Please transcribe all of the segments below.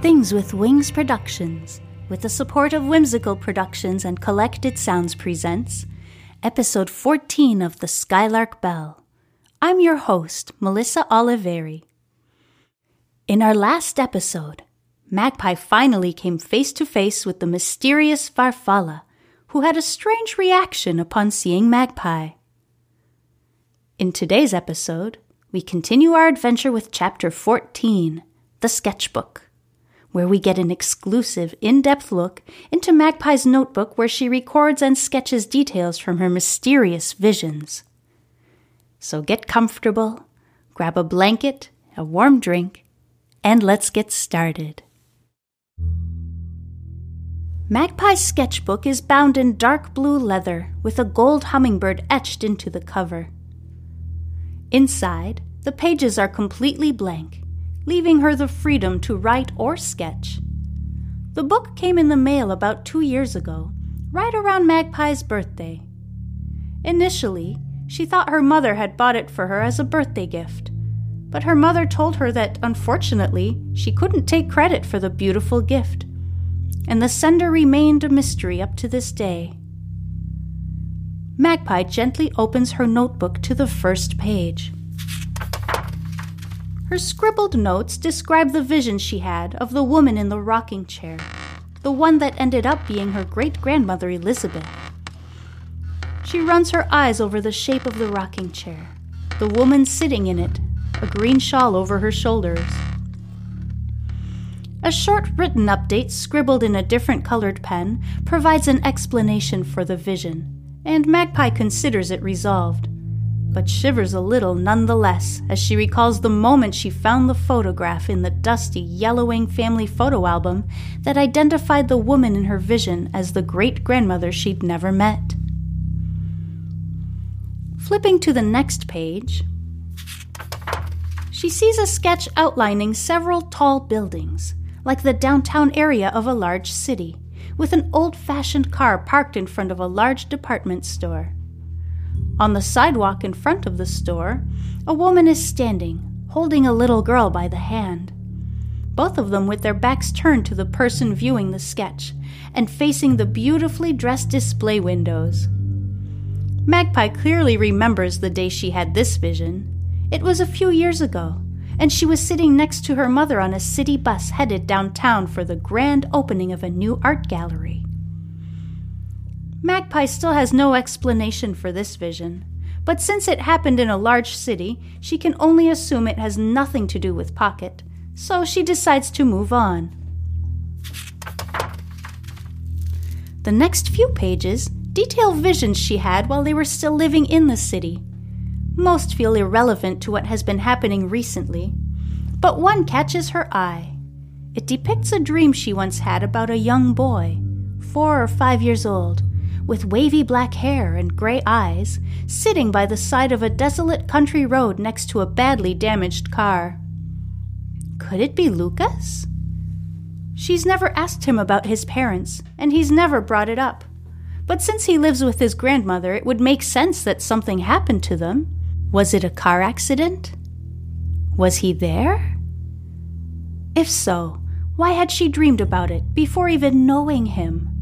Things with Wings Productions, with the support of Whimsical Productions and Collected Sounds presents episode 14 of The Skylark Bell. I'm your host, Melissa Oliveri. In our last episode, Magpie finally came face to face with the mysterious Farfalla, who had a strange reaction upon seeing Magpie. In today's episode, we continue our adventure with Chapter 14 The Sketchbook, where we get an exclusive, in depth look into Magpie's notebook where she records and sketches details from her mysterious visions. So get comfortable, grab a blanket, a warm drink, and let's get started. Magpie's sketchbook is bound in dark blue leather with a gold hummingbird etched into the cover. Inside, the pages are completely blank, leaving her the freedom to write or sketch. The book came in the mail about two years ago, right around Magpie's birthday. Initially, she thought her mother had bought it for her as a birthday gift, but her mother told her that unfortunately she couldn't take credit for the beautiful gift, and the sender remained a mystery up to this day. Magpie gently opens her notebook to the first page. Her scribbled notes describe the vision she had of the woman in the rocking chair, the one that ended up being her great grandmother Elizabeth. She runs her eyes over the shape of the rocking chair, the woman sitting in it, a green shawl over her shoulders. A short written update scribbled in a different colored pen provides an explanation for the vision and Magpie considers it resolved, but shivers a little nonetheless as she recalls the moment she found the photograph in the dusty, yellowing family photo album that identified the woman in her vision as the great grandmother she'd never met. Flipping to the next page, she sees a sketch outlining several tall buildings, like the downtown area of a large city with an old fashioned car parked in front of a large department store. On the sidewalk in front of the store, a woman is standing, holding a little girl by the hand. Both of them with their backs turned to the person viewing the sketch and facing the beautifully dressed display windows. Magpie clearly remembers the day she had this vision. It was a few years ago, and she was sitting next to her mother on a city bus headed downtown for the grand opening of a new art gallery. Magpie still has no explanation for this vision, but since it happened in a large city, she can only assume it has nothing to do with Pocket, so she decides to move on. The next few pages detail visions she had while they were still living in the city most feel irrelevant to what has been happening recently, but one catches her eye. It depicts a dream she once had about a young boy, four or five years old, with wavy black hair and gray eyes, sitting by the side of a desolate country road next to a badly damaged car. Could it be Lucas? She's never asked him about his parents, and he's never brought it up. But since he lives with his grandmother, it would make sense that something happened to them. Was it a car accident? Was he there? If so, why had she dreamed about it before even knowing him?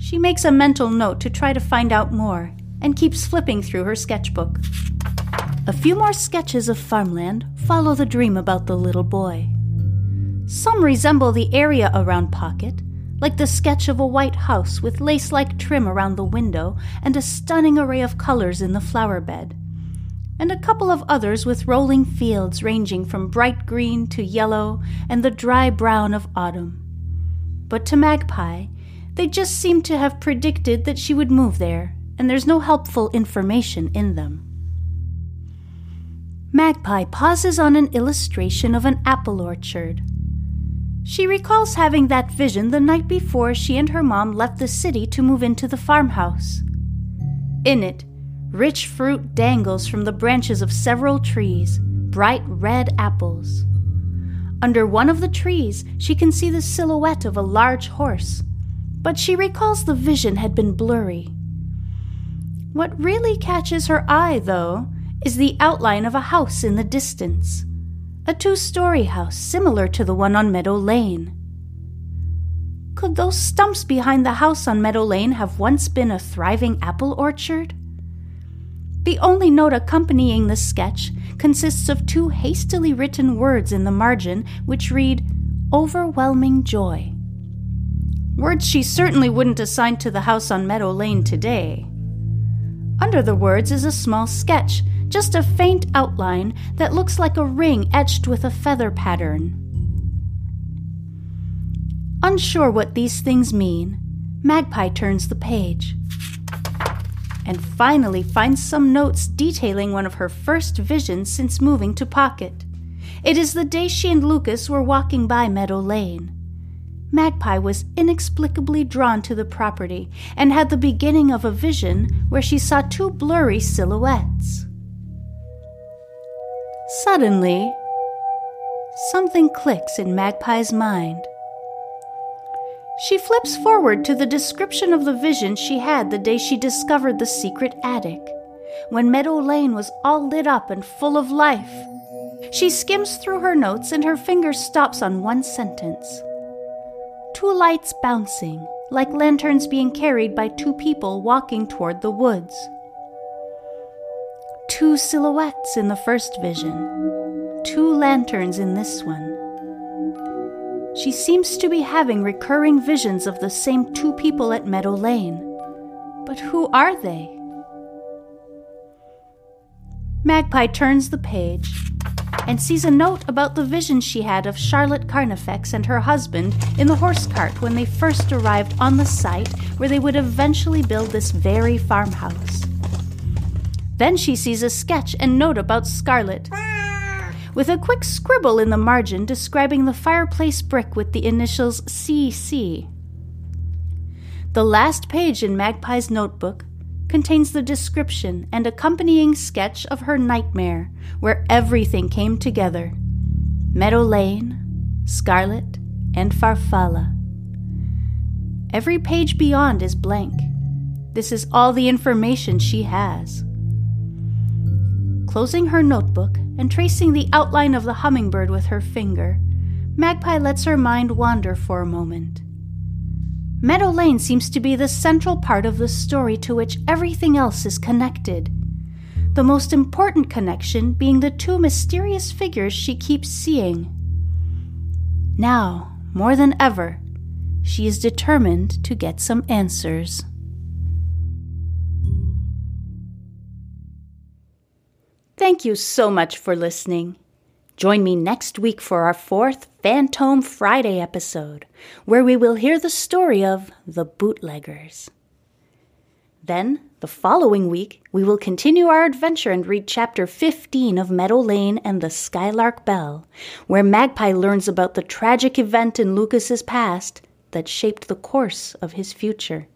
She makes a mental note to try to find out more and keeps flipping through her sketchbook. A few more sketches of farmland follow the dream about the little boy. Some resemble the area around Pocket, like the sketch of a white house with lace like trim around the window and a stunning array of colors in the flower bed and a couple of others with rolling fields ranging from bright green to yellow and the dry brown of autumn. But to Magpie, they just seem to have predicted that she would move there, and there's no helpful information in them. Magpie pauses on an illustration of an apple orchard. She recalls having that vision the night before she and her mom left the city to move into the farmhouse. In it, Rich fruit dangles from the branches of several trees, bright red apples. Under one of the trees, she can see the silhouette of a large horse, but she recalls the vision had been blurry. What really catches her eye, though, is the outline of a house in the distance. a two story house similar to the one on Meadow Lane. Could those stumps behind the house on Meadow Lane have once been a thriving apple orchard? The only note accompanying the sketch consists of two hastily written words in the margin which read, Overwhelming Joy. Words she certainly wouldn't assign to the house on Meadow Lane today. Under the words is a small sketch, just a faint outline that looks like a ring etched with a feather pattern. Unsure what these things mean, Magpie turns the page and finally finds some notes detailing one of her first visions since moving to Pocket. It is the day she and Lucas were walking by Meadow Lane. Magpie was inexplicably drawn to the property and had the beginning of a vision where she saw two blurry silhouettes. Suddenly, something clicks in Magpie's mind. She flips forward to the description of the vision she had the day she discovered the secret attic, when Meadow Lane was all lit up and full of life. She skims through her notes and her finger stops on one sentence. Two lights bouncing, like lanterns being carried by two people walking toward the woods. Two silhouettes in the first vision, two lanterns in this one. She seems to be having recurring visions of the same two people at Meadow Lane. But who are they? Magpie turns the page and sees a note about the vision she had of Charlotte Carnifex and her husband in the horse cart when they first arrived on the site where they would eventually build this very farmhouse. Then she sees a sketch and note about Scarlet with a quick scribble in the margin describing the fireplace brick with the initials CC. The last page in Magpie's notebook contains the description and accompanying sketch of her nightmare, where everything came together Meadow Lane, Scarlet, and Farfalla. Every page beyond is blank. This is all the information she has. Closing her notebook and tracing the outline of the hummingbird with her finger, Magpie lets her mind wander for a moment. Meadow Lane seems to be the central part of the story to which everything else is connected. The most important connection being the two mysterious figures she keeps seeing. Now, more than ever, she is determined to get some answers. Thank you so much for listening. Join me next week for our fourth Phantom Friday episode, where we will hear the story of the bootleggers. Then, the following week, we will continue our adventure and read chapter 15 of Meadow Lane and the Skylark Bell, where Magpie learns about the tragic event in Lucas's past that shaped the course of his future.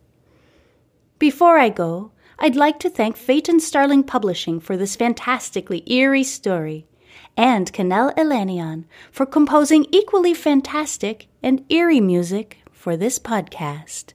Before I go, I'd like to thank Phaeton Starling Publishing for this fantastically eerie story, and Cannelle Elanian for composing equally fantastic and eerie music for this podcast.